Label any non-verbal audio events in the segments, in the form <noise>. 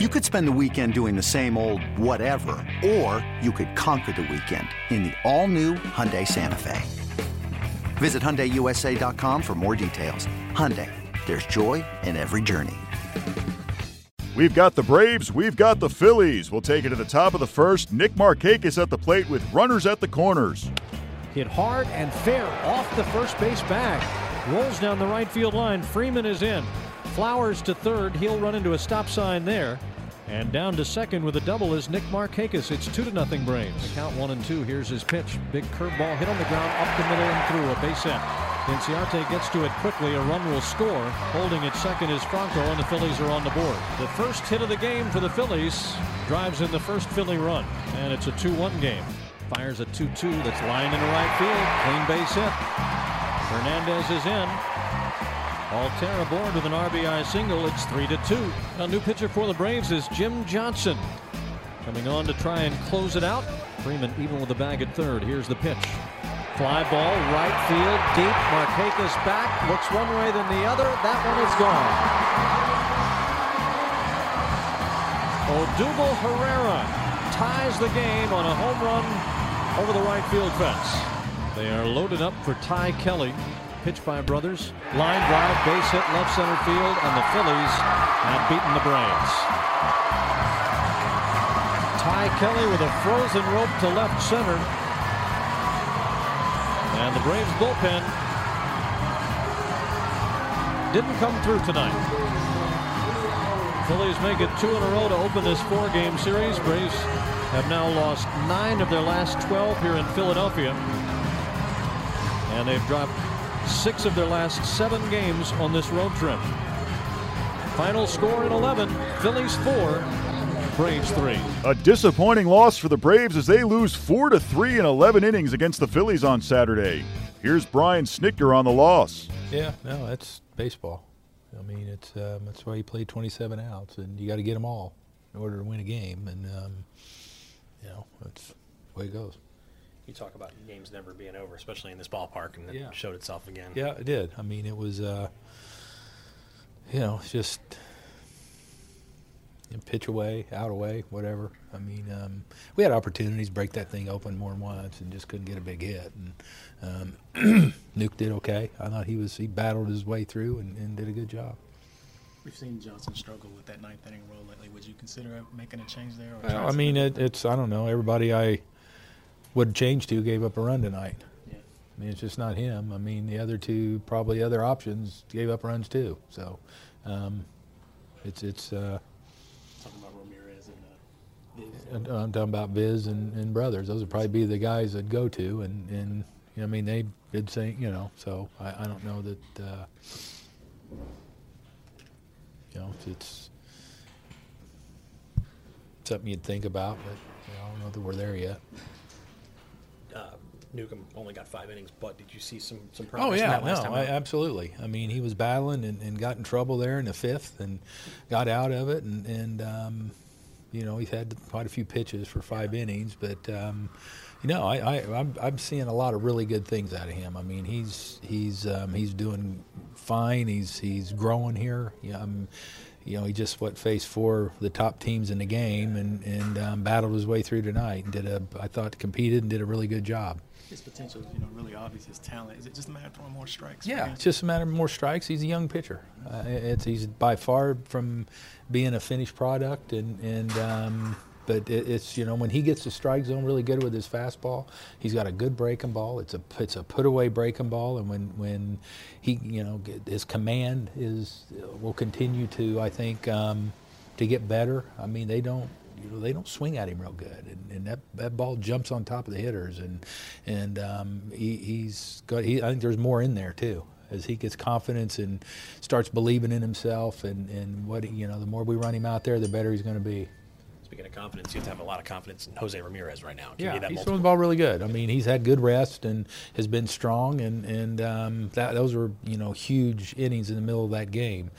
You could spend the weekend doing the same old whatever, or you could conquer the weekend in the all-new Hyundai Santa Fe. Visit HyundaiUSA.com for more details. Hyundai, there's joy in every journey. We've got the Braves, we've got the Phillies. We'll take it to the top of the first. Nick Markakis at the plate with runners at the corners. Hit hard and fair off the first base bag. Rolls down the right field line. Freeman is in. Flowers to third. He'll run into a stop sign there. And down to second with a double is Nick Markakis. It's two to nothing Braves. The count one and two. Here's his pitch. Big curveball hit on the ground up the middle and through a base hit. Inciarte gets to it quickly. A run will score. Holding at second is Franco, and the Phillies are on the board. The first hit of the game for the Phillies drives in the first Philly run, and it's a 2-1 game. Fires a 2-2 that's lined into right field. Clean base hit. Hernandez is in. Altherr aboard with an RBI single. It's 3 to 2. A new pitcher for the Braves is Jim Johnson. Coming on to try and close it out. Freeman even with the bag at third. Here's the pitch. Fly ball, right field, deep. Markakis back. Looks one way, then the other. That one is gone. Odubel Herrera ties the game on a home run over the right field fence. They are loaded up for Ty Kelly pitch by brothers. Line drive, base hit, left center field, and the Phillies have beaten the Braves. Ty Kelly with a frozen rope to left center. And the Braves bullpen didn't come through tonight. Phillies make it two in a row to open this four-game series. Braves have now lost nine of their last 12 here in Philadelphia. And they've dropped six of their last seven games on this road trip. Final score in 11, Phillies 4, Braves 3. A disappointing loss for the Braves as they lose 4 to 3 in 11 innings against the Phillies on Saturday. Here's Brian Snitker on the loss. Yeah, no, that's baseball. I mean, it's um, that's why you play 27 outs, and you got to get them all in order to win a game. And um, you know, that's the way it goes you talk about games never being over, especially in this ballpark, and it yeah. showed itself again. Yeah, it did. I mean, it was, uh, you know, just you know, pitch away, out away, whatever. I mean, um, we had opportunities break that thing open more than once, and just couldn't get a big hit. And um, <clears throat> Nuke did okay. I thought he was he battled his way through and, and did a good job. We've seen Johnson struggle with that ninth inning role lately. Would you consider making a change there? well, I mean, it, it's I don't know. Everybody I would change to gave up a run tonight. Yeah. I mean, it's just not him. I mean, the other two, probably other options, gave up runs too. So, um, it's it's. Uh, talking about Ramirez and uh, Viz. I'm talking about Viz and, and brothers. Those would probably be the guys that go to, and and you know, I mean, they did say, you know, so I, I don't know that. Uh, you know, it's, it's something you'd think about, but you know, I don't know that we're there yet uh, Newcomb only got five innings, but did you see some some progress? Oh yeah, no, I, absolutely. I mean, he was battling and, and, got in trouble there in the fifth and got out of it, and and um, you know he's had quite a few pitches for five yeah. innings, but. Um, you know, I, I I'm, I'm seeing a lot of really good things out of him. I mean, he's he's um, he's doing fine. He's he's growing here. Yeah, you know, he just what faced four of the top teams in the game and and um, battled his way through tonight and did a I thought competed and did a really good job. His potential is you know really obvious. His talent is it just a matter of throwing more strikes? Yeah, it's just a matter of more strikes. He's a young pitcher. Uh, it's he's by far from being a finished product and and um, but it, it's you know when he gets the strike zone really good with his fastball, he's got a good breaking ball. It's a it's a put away breaking ball, and when when he you know his command is will continue to I think um, to get better. I mean they don't you know, they don't swing at him real good, and, and, that, that ball jumps on top of the hitters, and and um, he, he's got. He, I think there's more in there too as he gets confidence and starts believing in himself, and and what you know, the more we run him out there, the better he's going to be speaking of confidence, you have to have a lot of confidence in Jose Ramirez right now. yeah, he's multiple. throwing the ball really good. I mean, he's had good rest and has been strong, and and um, that, those were you know huge innings in the middle of that game,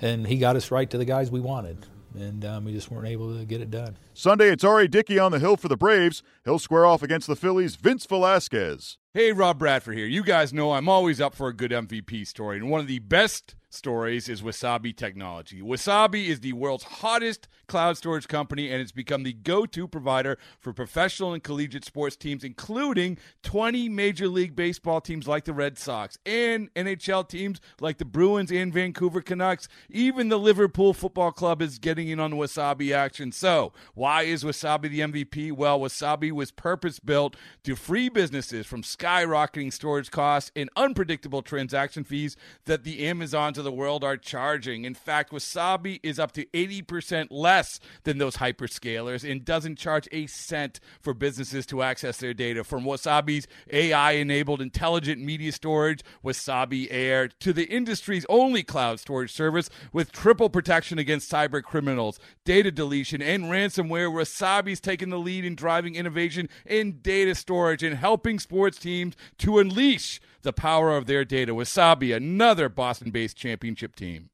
and he got us right to the guys we wanted. And um, we just weren't able to get it done. Sunday, it's R.A. Dickey on the hill for the Braves. He'll square off against the Phillies' Vince Velasquez. Hey, Rob Bradford here. You guys know I'm always up for a good MVP story, and one of the best stories is Wasabi Technology. Wasabi is the world's hottest cloud storage company, and it's become the go to provider for professional and collegiate sports teams, including 20 Major League Baseball teams like the Red Sox and NHL teams like the Bruins and Vancouver Canucks. Even the Liverpool Football Club is getting in on the Wasabi action. So, why is Wasabi the MVP? Well, Wasabi was purpose built to free businesses from skyrocketing storage costs and unpredictable transaction fees that the Amazons of the world are charging. In fact, Wasabi is up to 80% less than those hyperscalers and doesn't charge a cent for businesses to access their data. From Wasabi's AI enabled intelligent media storage, Wasabi Air, to the industry's only cloud storage service with triple protection against cyber criminals, data deletion, and ransomware, Wasabi's taken the lead in driving innovation in data storage and helping sports teams to unleash the power of their data. Wasabi, another Boston based championship team.